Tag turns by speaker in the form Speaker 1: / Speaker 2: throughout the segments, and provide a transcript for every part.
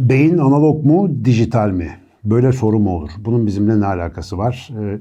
Speaker 1: Beyin analog mu, dijital mi? Böyle soru mu olur? Bunun bizimle ne alakası var? Ee,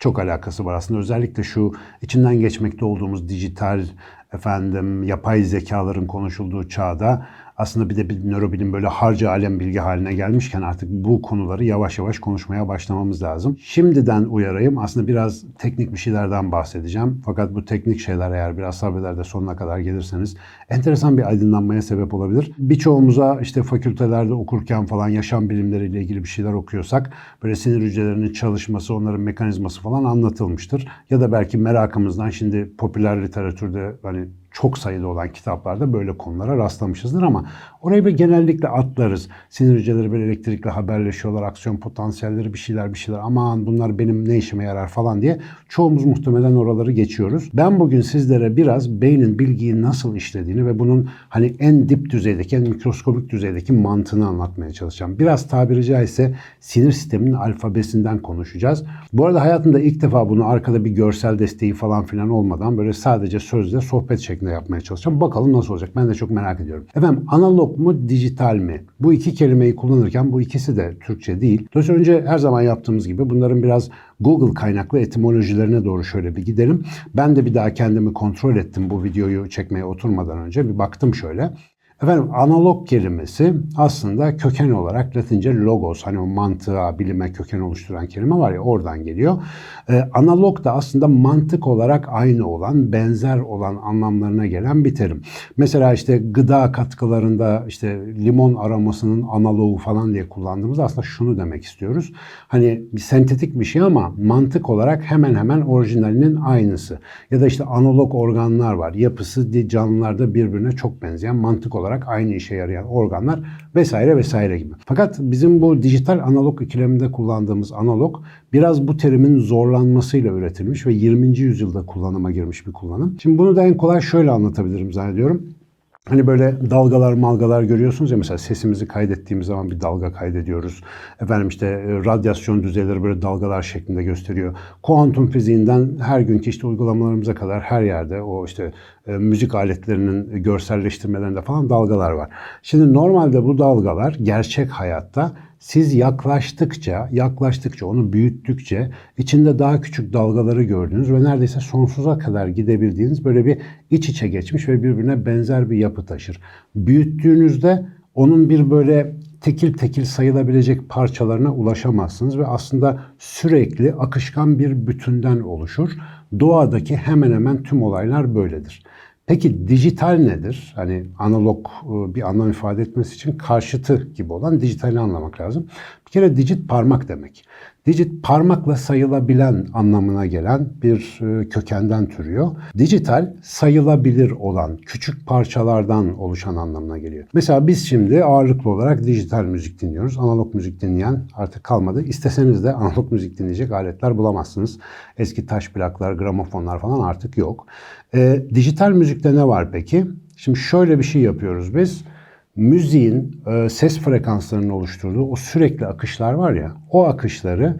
Speaker 1: çok alakası var aslında. Özellikle şu içinden geçmekte olduğumuz dijital, efendim yapay zekaların konuşulduğu çağda aslında bir de bir nörobilim böyle harca alem bilgi haline gelmişken artık bu konuları yavaş yavaş konuşmaya başlamamız lazım. Şimdiden uyarayım aslında biraz teknik bir şeylerden bahsedeceğim. Fakat bu teknik şeyler eğer biraz sabreder de sonuna kadar gelirseniz enteresan bir aydınlanmaya sebep olabilir. Birçoğumuza işte fakültelerde okurken falan yaşam bilimleriyle ilgili bir şeyler okuyorsak böyle sinir hücrelerinin çalışması, onların mekanizması falan anlatılmıştır. Ya da belki merakımızdan şimdi popüler literatürde hani çok sayıda olan kitaplarda böyle konulara rastlamışızdır ama orayı bir genellikle atlarız. Sinir hücreleri böyle elektrikle haberleşiyorlar, aksiyon potansiyelleri bir şeyler bir şeyler aman bunlar benim ne işime yarar falan diye çoğumuz muhtemelen oraları geçiyoruz. Ben bugün sizlere biraz beynin bilgiyi nasıl işlediğini ve bunun hani en dip düzeydeki, en mikroskobik düzeydeki mantığını anlatmaya çalışacağım. Biraz tabiri caizse sinir sisteminin alfabesinden konuşacağız. Bu arada hayatımda ilk defa bunu arkada bir görsel desteği falan filan olmadan böyle sadece sözle sohbet şeklinde yapmaya çalışacağım. Bakalım nasıl olacak ben de çok merak ediyorum. Efendim analog mu dijital mi? Bu iki kelimeyi kullanırken bu ikisi de Türkçe değil. Dolayısıyla önce her zaman yaptığımız gibi bunların biraz Google kaynaklı etimolojilerine doğru şöyle bir gidelim. Ben de bir daha kendimi kontrol ettim bu videoyu çekmeye oturmadan önce. Bir baktım şöyle. Efendim analog kelimesi aslında köken olarak Latince logos hani o mantığa, bilime köken oluşturan kelime var ya oradan geliyor. Ee, analog da aslında mantık olarak aynı olan, benzer olan anlamlarına gelen bir terim. Mesela işte gıda katkılarında işte limon aromasının analogu falan diye kullandığımızda aslında şunu demek istiyoruz. Hani bir sentetik bir şey ama mantık olarak hemen hemen orijinalinin aynısı. Ya da işte analog organlar var. Yapısı canlılarda birbirine çok benzeyen mantık olarak olarak aynı işe yarayan organlar vesaire vesaire gibi. Fakat bizim bu dijital analog ikileminde kullandığımız analog biraz bu terimin zorlanmasıyla üretilmiş ve 20. yüzyılda kullanıma girmiş bir kullanım. Şimdi bunu da en kolay şöyle anlatabilirim zannediyorum. Hani böyle dalgalar malgalar görüyorsunuz ya mesela sesimizi kaydettiğimiz zaman bir dalga kaydediyoruz. Efendim işte e, radyasyon düzeyleri böyle dalgalar şeklinde gösteriyor. Kuantum fiziğinden her günkü işte uygulamalarımıza kadar her yerde o işte e, müzik aletlerinin görselleştirmelerinde falan dalgalar var. Şimdi normalde bu dalgalar gerçek hayatta siz yaklaştıkça, yaklaştıkça, onu büyüttükçe içinde daha küçük dalgaları gördüğünüz ve neredeyse sonsuza kadar gidebildiğiniz böyle bir iç içe geçmiş ve birbirine benzer bir yapı taşır. Büyüttüğünüzde onun bir böyle tekil tekil sayılabilecek parçalarına ulaşamazsınız ve aslında sürekli akışkan bir bütünden oluşur. Doğadaki hemen hemen tüm olaylar böyledir. Peki dijital nedir? Hani analog e, bir anlam ifade etmesi için karşıtı gibi olan dijitali anlamak lazım. Bir kere digit parmak demek. Digit parmakla sayılabilen anlamına gelen bir e, kökenden türüyor. Dijital sayılabilir olan küçük parçalardan oluşan anlamına geliyor. Mesela biz şimdi ağırlıklı olarak dijital müzik dinliyoruz. Analog müzik dinleyen artık kalmadı. İsteseniz de analog müzik dinleyecek aletler bulamazsınız. Eski taş plaklar, gramofonlar falan artık yok. E, dijital müzikte ne var peki? Şimdi şöyle bir şey yapıyoruz biz müziğin e, ses frekanslarının oluşturduğu o sürekli akışlar var ya, o akışları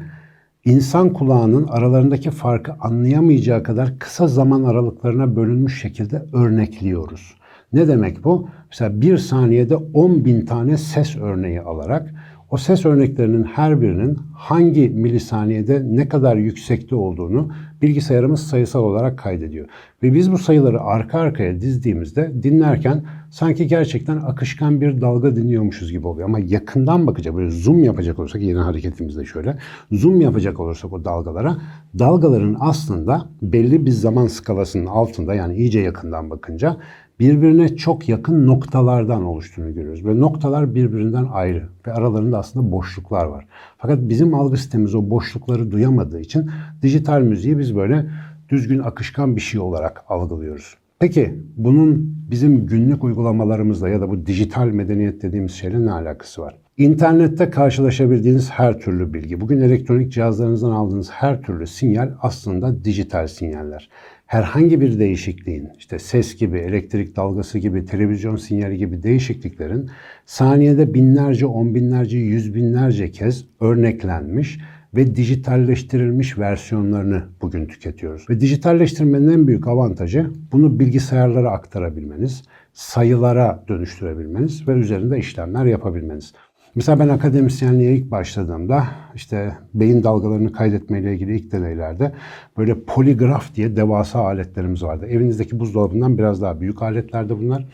Speaker 1: insan kulağının aralarındaki farkı anlayamayacağı kadar kısa zaman aralıklarına bölünmüş şekilde örnekliyoruz. Ne demek bu? Mesela bir saniyede 10 bin tane ses örneği alarak o ses örneklerinin her birinin hangi milisaniyede ne kadar yüksekte olduğunu bilgisayarımız sayısal olarak kaydediyor. Ve biz bu sayıları arka arkaya dizdiğimizde dinlerken sanki gerçekten akışkan bir dalga dinliyormuşuz gibi oluyor. Ama yakından bakacak, böyle zoom yapacak olursak, yeni hareketimizde şöyle, zoom yapacak olursak o dalgalara, dalgaların aslında belli bir zaman skalasının altında yani iyice yakından bakınca birbirine çok yakın noktalardan oluştuğunu görüyoruz. Ve noktalar birbirinden ayrı ve aralarında aslında boşluklar var. Fakat bizim algı sistemimiz o boşlukları duyamadığı için dijital müziği biz böyle düzgün akışkan bir şey olarak algılıyoruz. Peki bunun bizim günlük uygulamalarımızla ya da bu dijital medeniyet dediğimiz şeyle ne alakası var? İnternette karşılaşabildiğiniz her türlü bilgi, bugün elektronik cihazlarınızdan aldığınız her türlü sinyal aslında dijital sinyaller. herhangi bir değişikliğin, işte ses gibi, elektrik dalgası gibi, televizyon sinyali gibi değişikliklerin saniyede binlerce, on binlerce, yüz binlerce kez örneklenmiş ve dijitalleştirilmiş versiyonlarını bugün tüketiyoruz. Ve dijitalleştirmenin en büyük avantajı bunu bilgisayarlara aktarabilmeniz, sayılara dönüştürebilmeniz ve üzerinde işlemler yapabilmeniz. Mesela ben akademisyenliğe ilk başladığımda işte beyin dalgalarını kaydetmeyle ilgili ilk deneylerde böyle poligraf diye devasa aletlerimiz vardı. Evinizdeki buzdolabından biraz daha büyük aletlerdi bunlar.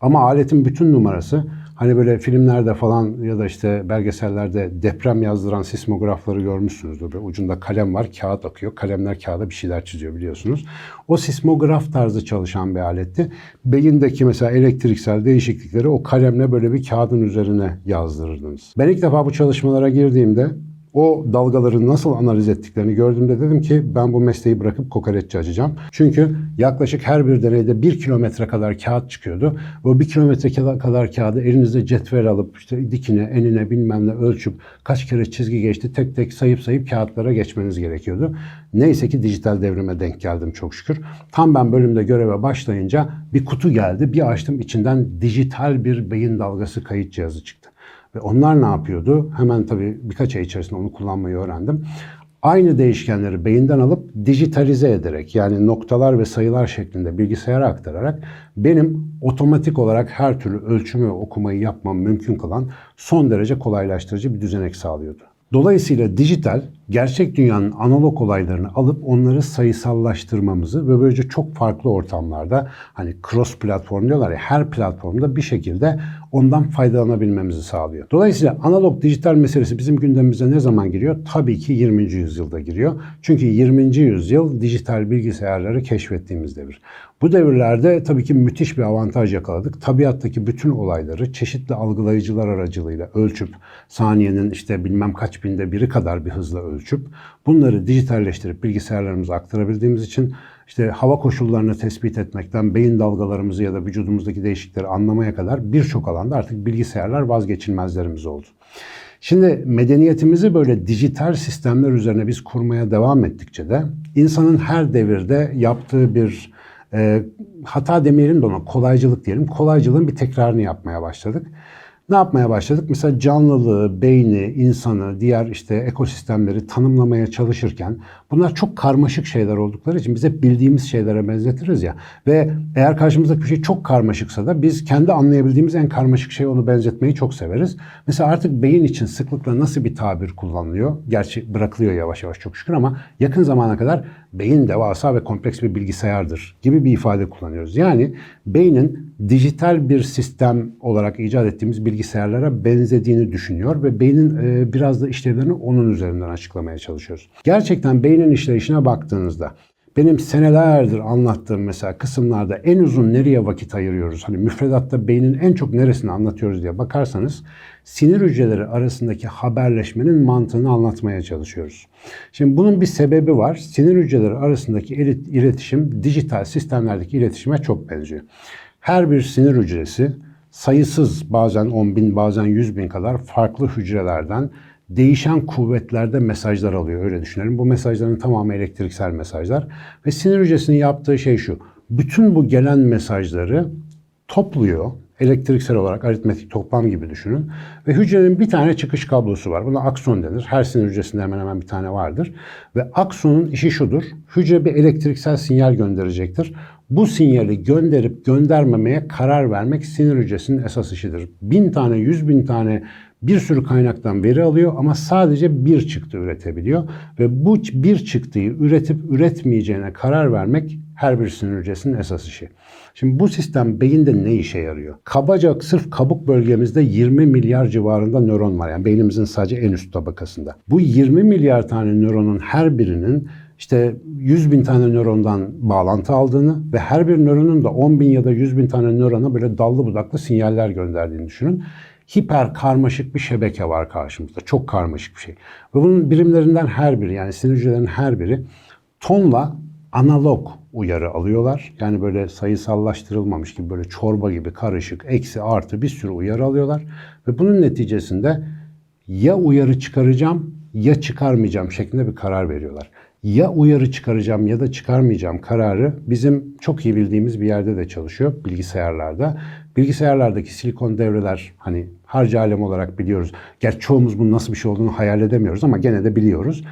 Speaker 1: Ama aletin bütün numarası hani böyle filmlerde falan ya da işte belgesellerde deprem yazdıran sismografları görmüşsünüzdür. Böyle ucunda kalem var, kağıt akıyor. Kalemler kağıda bir şeyler çiziyor biliyorsunuz. O sismograf tarzı çalışan bir aletti. Beyindeki mesela elektriksel değişiklikleri o kalemle böyle bir kağıdın üzerine yazdırırdınız. Ben ilk defa bu çalışmalara girdiğimde o dalgaları nasıl analiz ettiklerini gördüğümde dedim ki ben bu mesleği bırakıp kokoreççi açacağım. Çünkü yaklaşık her bir deneyde bir kilometre kadar kağıt çıkıyordu. O bir kilometre kadar kağıdı elinizde cetvel alıp işte dikine, enine bilmem ne ölçüp kaç kere çizgi geçti tek tek sayıp sayıp kağıtlara geçmeniz gerekiyordu. Neyse ki dijital devrime denk geldim çok şükür. Tam ben bölümde göreve başlayınca bir kutu geldi. Bir açtım içinden dijital bir beyin dalgası kayıt cihazı çıktı. Ve onlar ne yapıyordu? Hemen tabii birkaç ay içerisinde onu kullanmayı öğrendim. Aynı değişkenleri beyinden alıp dijitalize ederek yani noktalar ve sayılar şeklinde bilgisayara aktararak benim otomatik olarak her türlü ölçümü ve okumayı yapmam mümkün kılan son derece kolaylaştırıcı bir düzenek sağlıyordu. Dolayısıyla dijital gerçek dünyanın analog olaylarını alıp onları sayısallaştırmamızı ve böylece çok farklı ortamlarda hani cross platform diyorlar ya her platformda bir şekilde ondan faydalanabilmemizi sağlıyor. Dolayısıyla analog dijital meselesi bizim gündemimize ne zaman giriyor? Tabii ki 20. yüzyılda giriyor. Çünkü 20. yüzyıl dijital bilgisayarları keşfettiğimiz devir. Bu devirlerde tabii ki müthiş bir avantaj yakaladık. Tabiattaki bütün olayları çeşitli algılayıcılar aracılığıyla ölçüp saniyenin işte bilmem kaç binde biri kadar bir hızla ölçüp bunları dijitalleştirip bilgisayarlarımıza aktarabildiğimiz için işte hava koşullarını tespit etmekten beyin dalgalarımızı ya da vücudumuzdaki değişiklikleri anlamaya kadar birçok alanda artık bilgisayarlar vazgeçilmezlerimiz oldu. Şimdi medeniyetimizi böyle dijital sistemler üzerine biz kurmaya devam ettikçe de insanın her devirde yaptığı bir e, hata demeyelim de ona kolaycılık diyelim. Kolaycılığın bir tekrarını yapmaya başladık. Ne yapmaya başladık? Mesela canlılığı, beyni, insanı, diğer işte ekosistemleri tanımlamaya çalışırken bunlar çok karmaşık şeyler oldukları için biz hep bildiğimiz şeylere benzetiriz ya. Ve eğer karşımızdaki bir şey çok karmaşıksa da biz kendi anlayabildiğimiz en karmaşık şeyi onu benzetmeyi çok severiz. Mesela artık beyin için sıklıkla nasıl bir tabir kullanılıyor? Gerçi bırakılıyor yavaş yavaş çok şükür ama yakın zamana kadar beyin devasa ve kompleks bir bilgisayardır gibi bir ifade kullanıyoruz. Yani beynin dijital bir sistem olarak icat ettiğimiz bilgisayarlara benzediğini düşünüyor ve beynin e, biraz da işlevlerini onun üzerinden açıklamaya çalışıyoruz. Gerçekten beynin işleyişine baktığınızda benim senelerdir anlattığım mesela kısımlarda en uzun nereye vakit ayırıyoruz? Hani müfredatta beynin en çok neresini anlatıyoruz diye bakarsanız sinir hücreleri arasındaki haberleşmenin mantığını anlatmaya çalışıyoruz. Şimdi bunun bir sebebi var. Sinir hücreleri arasındaki iletişim dijital sistemlerdeki iletişime çok benziyor. Her bir sinir hücresi sayısız bazen 10 bin bazen 100 bin kadar farklı hücrelerden değişen kuvvetlerde mesajlar alıyor öyle düşünelim. Bu mesajların tamamı elektriksel mesajlar ve sinir hücresinin yaptığı şey şu. Bütün bu gelen mesajları topluyor elektriksel olarak aritmetik toplam gibi düşünün. Ve hücrenin bir tane çıkış kablosu var. Buna akson denir. Her sinir hücresinde hemen hemen bir tane vardır. Ve aksonun işi şudur. Hücre bir elektriksel sinyal gönderecektir. Bu sinyali gönderip göndermemeye karar vermek sinir hücresinin esas işidir. Bin tane, yüz bin tane bir sürü kaynaktan veri alıyor ama sadece bir çıktı üretebiliyor. Ve bu bir çıktıyı üretip üretmeyeceğine karar vermek her bir sinir hücresinin esas işi. Şimdi bu sistem beyinde ne işe yarıyor? Kabaca sırf kabuk bölgemizde 20 milyar civarında nöron var. Yani beynimizin sadece en üst tabakasında. Bu 20 milyar tane nöronun her birinin işte 100 bin tane nörondan bağlantı aldığını ve her bir nöronun da 10 bin ya da 100 bin tane nörona böyle dallı budaklı sinyaller gönderdiğini düşünün hiper karmaşık bir şebeke var karşımızda. Çok karmaşık bir şey. Ve bunun birimlerinden her biri yani sinir hücrelerinin her biri tonla analog uyarı alıyorlar. Yani böyle sayısallaştırılmamış gibi böyle çorba gibi karışık, eksi artı bir sürü uyarı alıyorlar. Ve bunun neticesinde ya uyarı çıkaracağım ya çıkarmayacağım şeklinde bir karar veriyorlar. ya uyarı çıkaracağım ya da çıkarmayacağım kararı bizim çok iyi bildiğimiz bir yerde de çalışıyor bilgisayarlarda. Bilgisayarlardaki silikon devreler hani harcı alem olarak biliyoruz. Gerçi çoğumuz bunun nasıl bir şey olduğunu hayal edemiyoruz ama gene de biliyoruz.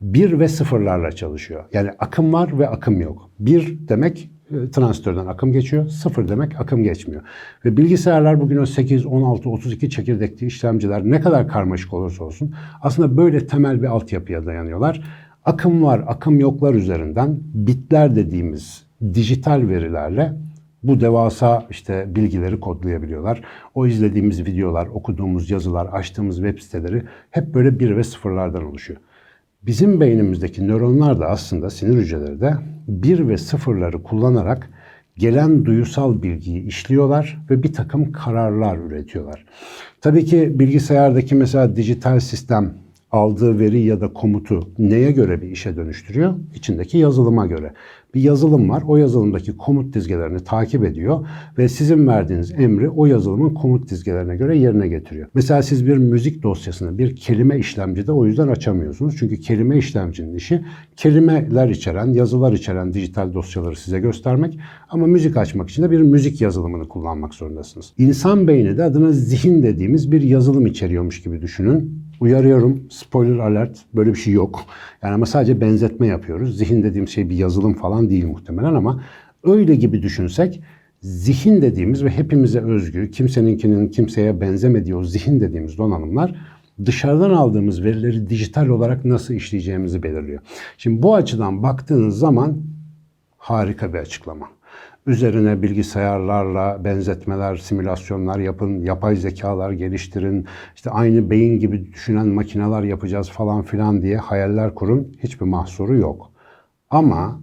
Speaker 1: Bir ve sıfırlarla çalışıyor. Yani akım var ve akım yok. Bir demek e, transistörden akım geçiyor. Sıfır demek akım geçmiyor. Ve bilgisayarlar bugün o 8, 16, 32 çekirdekli işlemciler ne kadar karmaşık olursa olsun aslında böyle temel bir altyapıya dayanıyorlar. Akım var, akım yoklar üzerinden bitler dediğimiz dijital verilerle bu devasa işte bilgileri kodlayabiliyorlar. O izlediğimiz videolar, okuduğumuz yazılar, açtığımız web siteleri hep böyle bir ve sıfırlardan oluşuyor. Bizim beynimizdeki nöronlar da aslında sinir hücreleri de bir ve sıfırları kullanarak gelen duyusal bilgiyi işliyorlar ve bir takım kararlar üretiyorlar. Tabii ki bilgisayardaki mesela dijital sistem aldığı veri ya da komutu neye göre bir işe dönüştürüyor? İçindeki yazılıma göre. Bir yazılım var. O yazılımdaki komut dizgelerini takip ediyor ve sizin verdiğiniz emri o yazılımın komut dizgelerine göre yerine getiriyor. Mesela siz bir müzik dosyasını bir kelime işlemcide o yüzden açamıyorsunuz. Çünkü kelime işlemcinin işi kelimeler içeren, yazılar içeren dijital dosyaları size göstermek ama müzik açmak için de bir müzik yazılımını kullanmak zorundasınız. İnsan beyni de adına zihin dediğimiz bir yazılım içeriyormuş gibi düşünün. Uyarıyorum, spoiler alert, böyle bir şey yok. Yani ama sadece benzetme yapıyoruz. Zihin dediğim şey bir yazılım falan değil muhtemelen ama öyle gibi düşünsek zihin dediğimiz ve hepimize özgü, kimseninkinin kimseye benzemediği o zihin dediğimiz donanımlar dışarıdan aldığımız verileri dijital olarak nasıl işleyeceğimizi belirliyor. Şimdi bu açıdan baktığınız zaman harika bir açıklama. Üzerine bilgisayarlarla benzetmeler, simülasyonlar yapın, yapay zekalar geliştirin, işte aynı beyin gibi düşünen makineler yapacağız falan filan diye hayaller kurun. Hiçbir mahsuru yok. Ama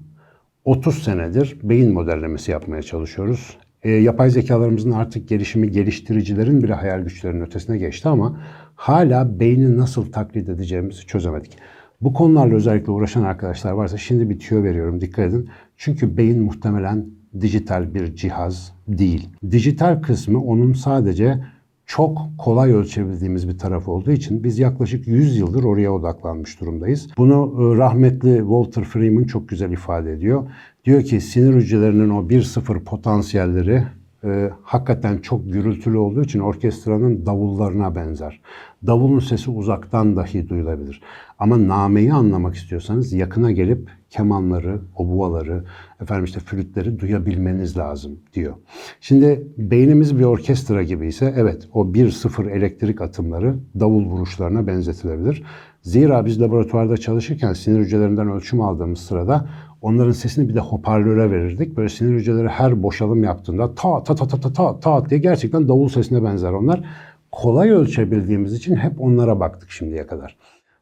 Speaker 1: 30 senedir beyin modellemesi yapmaya çalışıyoruz. E, yapay zekalarımızın artık gelişimi geliştiricilerin bile hayal güçlerinin ötesine geçti ama hala beyni nasıl taklit edeceğimizi çözemedik. Bu konularla özellikle uğraşan arkadaşlar varsa şimdi bir tüyo veriyorum dikkat edin. Çünkü beyin muhtemelen dijital bir cihaz değil. Dijital kısmı onun sadece çok kolay ölçebildiğimiz bir taraf olduğu için biz yaklaşık 100 yıldır oraya odaklanmış durumdayız. Bunu e, rahmetli Walter Freeman çok güzel ifade ediyor. Diyor ki sinir hücrelerinin o 1-0 potansiyelleri e, hakikaten çok gürültülü olduğu için orkestranın davullarına benzer. Davulun sesi uzaktan dahi duyulabilir. Ama nameyi anlamak istiyorsanız yakına gelip kemanları, obuaları, efendim işte flütleri duyabilmeniz lazım diyor. Şimdi beynimiz bir orkestra gibi ise evet o 1-0 elektrik atımları davul vuruşlarına benzetilebilir. Zira biz laboratuvarda çalışırken sinir hücrelerinden ölçüm aldığımız sırada onların sesini bir de hoparlöre verirdik. Böyle sinir hücreleri her boşalım yaptığında ta ta ta ta ta ta ta diye gerçekten davul sesine benzer onlar. Kolay ölçebildiğimiz için hep onlara baktık şimdiye kadar.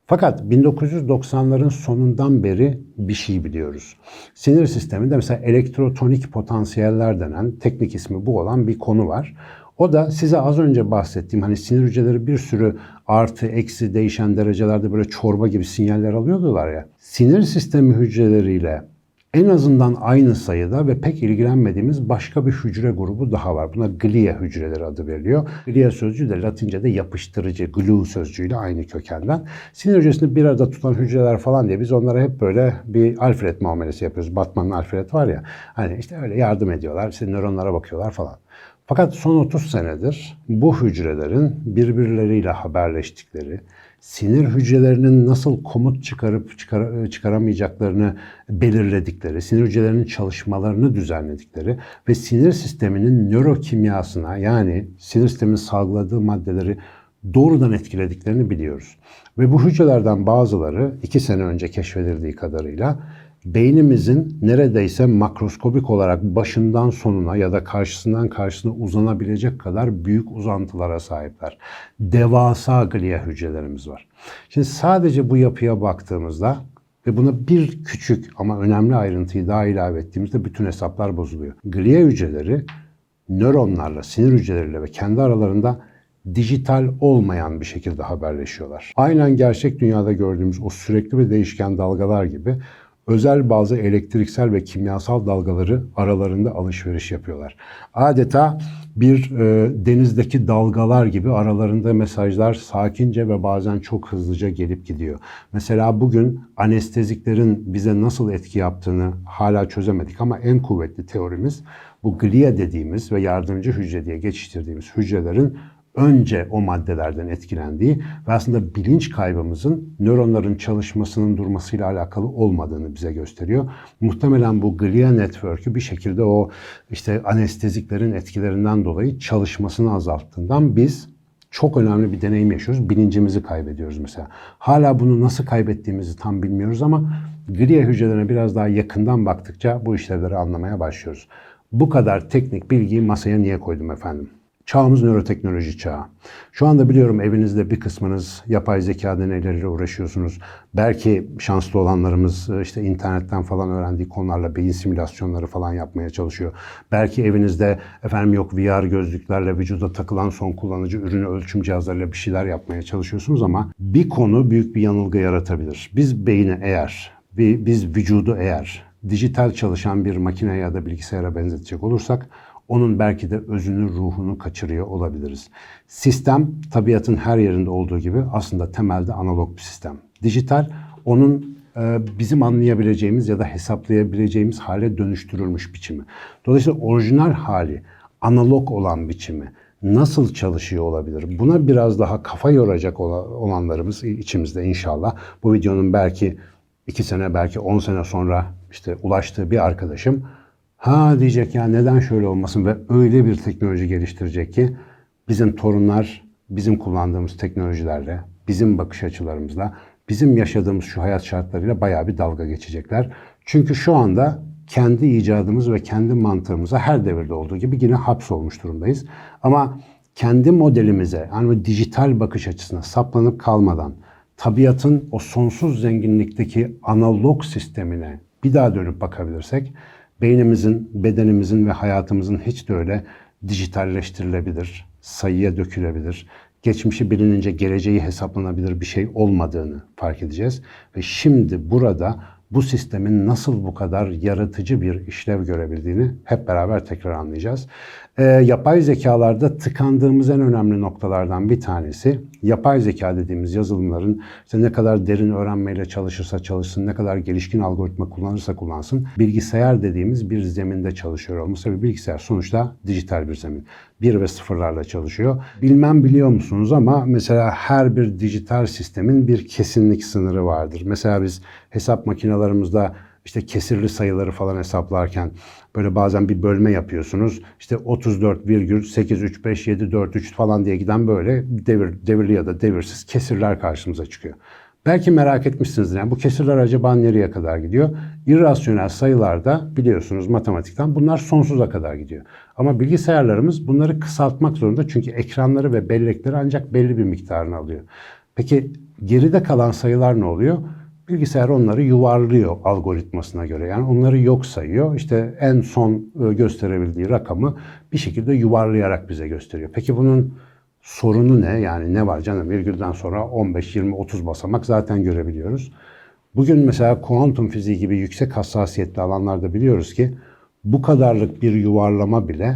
Speaker 1: Fakat 1990'ların sonundan beri bir şey biliyoruz. Sinir sisteminde mesela elektrotonik potansiyeller denen teknik ismi bu olan bir konu var. O da size az önce bahsettiğim hani sinir hücreleri bir sürü artı eksi değişen derecelerde böyle çorba gibi sinyaller alıyordular ya. Sinir sistemi hücreleriyle en azından aynı sayıda ve pek ilgilenmediğimiz başka bir hücre grubu daha var. Buna glia hücreleri adı veriliyor. Glia sözcüğü de Latince'de yapıştırıcı, glue sözcüğüyle aynı kökenden. Sinir hücresini bir arada tutan hücreler falan diye biz onlara hep böyle bir Alfred muamelesi yapıyoruz. Batman'ın Alfred var ya. Hani işte öyle yardım ediyorlar, işte nöronlara bakıyorlar falan. Fakat son 30 senedir bu hücrelerin birbirleriyle haberleştikleri, sinir hücrelerinin nasıl komut çıkarıp çıkar, çıkaramayacaklarını belirledikleri, sinir hücrelerinin çalışmalarını düzenledikleri ve sinir sisteminin nörokimyasına yani sinir sisteminin salgıladığı maddeleri doğrudan etkilediklerini biliyoruz. Ve bu hücrelerden bazıları iki sene önce keşfedildiği kadarıyla beynimizin neredeyse makroskobik olarak başından sonuna ya da karşısından karşısına uzanabilecek kadar büyük uzantılara sahipler. Devasa glia hücrelerimiz var. Şimdi sadece bu yapıya baktığımızda ve buna bir küçük ama önemli ayrıntıyı daha ilave ettiğimizde bütün hesaplar bozuluyor. Glia hücreleri nöronlarla, sinir hücreleriyle ve kendi aralarında dijital olmayan bir şekilde haberleşiyorlar. Aynen gerçek dünyada gördüğümüz o sürekli ve değişken dalgalar gibi özel bazı elektriksel ve kimyasal dalgaları aralarında alışveriş yapıyorlar. Adeta bir e, denizdeki dalgalar gibi aralarında mesajlar sakince ve bazen çok hızlıca gelip gidiyor. Mesela bugün anesteziklerin bize nasıl etki yaptığını hala çözemedik ama en kuvvetli teorimiz bu glia dediğimiz ve yardımcı hücre diye geçiştirdiğimiz hücrelerin önce o maddelerden etkilendiği ve aslında bilinç kaybımızın nöronların çalışmasının durmasıyla alakalı olmadığını bize gösteriyor. Muhtemelen bu glia network'ü bir şekilde o işte anesteziklerin etkilerinden dolayı çalışmasını azalttığından biz çok önemli bir deneyim yaşıyoruz. Bilincimizi kaybediyoruz mesela. Hala bunu nasıl kaybettiğimizi tam bilmiyoruz ama glia hücrelerine biraz daha yakından baktıkça bu işlevleri anlamaya başlıyoruz. Bu kadar teknik bilgiyi masaya niye koydum efendim? Çağımız nöroteknoloji çağı. Şu anda biliyorum evinizde bir kısmınız yapay zeka deneyleriyle uğraşıyorsunuz. Belki şanslı olanlarımız e, işte internetten falan öğrendiği konularla beyin simülasyonları falan yapmaya çalışıyor. Belki evinizde efendim yok VR gözlüklerle vücuda takılan son kullanıcı ürünü ölçüm cihazlarıyla bir şeyler yapmaya çalışıyorsunuz ama bir konu büyük bir yanılgı yaratabilir. Biz beyni eğer, biz vücudu eğer dijital çalışan bir makine ya da bilgisayara benzetecek olursak onun belki de özünü, ruhunu kaçırıyor olabiliriz. Sistem tabiatın her yerinde olduğu gibi aslında temelde analog bir sistem. Dijital onun e, bizim anlayabileceğimiz ya da hesaplayabileceğimiz hale dönüştürülmüş biçimi. Dolayısıyla orijinal hali analog olan biçimi nasıl çalışıyor olabilir? Buna biraz daha kafa yoracak olanlarımız içimizde inşallah. Bu videonun belki iki sene belki on sene sonra işte ulaştığı bir arkadaşım Ha diyecek ya neden şöyle olmasın ve öyle bir teknoloji geliştirecek ki bizim torunlar bizim kullandığımız teknolojilerle, bizim bakış açılarımızla, bizim yaşadığımız şu hayat şartlarıyla bayağı bir dalga geçecekler. Çünkü şu anda kendi icadımız ve kendi mantığımıza her devirde olduğu gibi yine hapsolmuş durumdayız. Ama kendi modelimize, yani dijital bakış açısına saplanıp kalmadan, tabiatın o sonsuz zenginlikteki analog sistemine bir daha dönüp bakabilirsek, beynimizin, bedenimizin ve hayatımızın hiç de öyle dijitalleştirilebilir, sayıya dökülebilir, geçmişi bilinince geleceği hesaplanabilir bir şey olmadığını fark edeceğiz. Ve şimdi burada bu sistemin nasıl bu kadar yaratıcı bir işlev görebildiğini hep beraber tekrar anlayacağız. E, yapay zekalarda tıkandığımız en önemli noktalardan bir tanesi yapay zeka dediğimiz yazılımların işte ne kadar derin öğrenmeyle çalışırsa çalışsın, ne kadar gelişkin algoritma kullanırsa kullansın, bilgisayar dediğimiz bir zeminde çalışıyor olması ve bilgisayar sonuçta dijital bir zemin. Bir ve sıfırlarla çalışıyor. Bilmem biliyor musunuz ama mesela her bir dijital sistemin bir kesinlik sınırı vardır. Mesela biz hesap makinalarımızda işte kesirli sayıları falan hesaplarken böyle bazen bir bölme yapıyorsunuz. İşte 34,835743 falan diye giden böyle devir, devirli ya da devirsiz kesirler karşımıza çıkıyor. Belki merak etmişsinizdir. Yani bu kesirler acaba nereye kadar gidiyor? İrrasyonel sayılarda biliyorsunuz matematikten bunlar sonsuza kadar gidiyor. Ama bilgisayarlarımız bunları kısaltmak zorunda çünkü ekranları ve bellekleri ancak belli bir miktarını alıyor. Peki geride kalan sayılar ne oluyor? Bilgisayar onları yuvarlıyor algoritmasına göre. Yani onları yok sayıyor. İşte en son e, gösterebildiği rakamı bir şekilde yuvarlayarak bize gösteriyor. Peki bunun sorunu ne? Yani ne var canım virgülden sonra 15, 20, 30 basamak zaten görebiliyoruz. Bugün mesela kuantum fiziği gibi yüksek hassasiyetli alanlarda biliyoruz ki bu kadarlık bir yuvarlama bile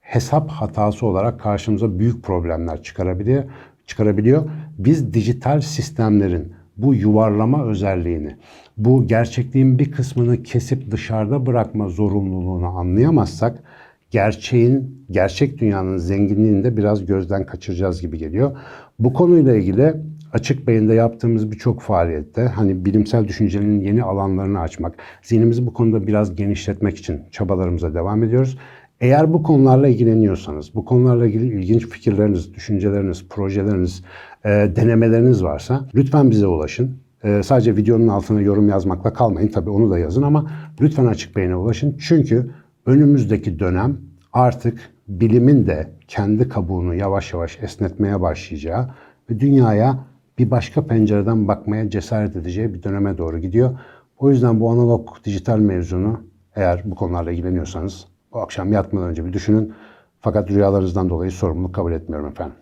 Speaker 1: hesap hatası olarak karşımıza büyük problemler çıkarabiliyor. çıkarabiliyor. Biz dijital sistemlerin bu yuvarlama özelliğini, bu gerçekliğin bir kısmını kesip dışarıda bırakma zorunluluğunu anlayamazsak gerçeğin, gerçek dünyanın zenginliğini de biraz gözden kaçıracağız gibi geliyor. Bu konuyla ilgili Açık Beyin'de yaptığımız birçok faaliyette hani bilimsel düşüncenin yeni alanlarını açmak, zihnimizi bu konuda biraz genişletmek için çabalarımıza devam ediyoruz. Eğer bu konularla ilgileniyorsanız, bu konularla ilgili ilginç fikirleriniz, düşünceleriniz, projeleriniz, e, denemeleriniz varsa lütfen bize ulaşın. E, sadece videonun altına yorum yazmakla kalmayın. Tabii onu da yazın ama lütfen Açık Beyin'e ulaşın. Çünkü önümüzdeki dönem artık bilimin de kendi kabuğunu yavaş yavaş esnetmeye başlayacağı ve dünyaya bir başka pencereden bakmaya cesaret edeceği bir döneme doğru gidiyor. O yüzden bu analog dijital mevzunu eğer bu konularla ilgileniyorsanız bu akşam yatmadan önce bir düşünün. Fakat rüyalarınızdan dolayı sorumluluk kabul etmiyorum efendim.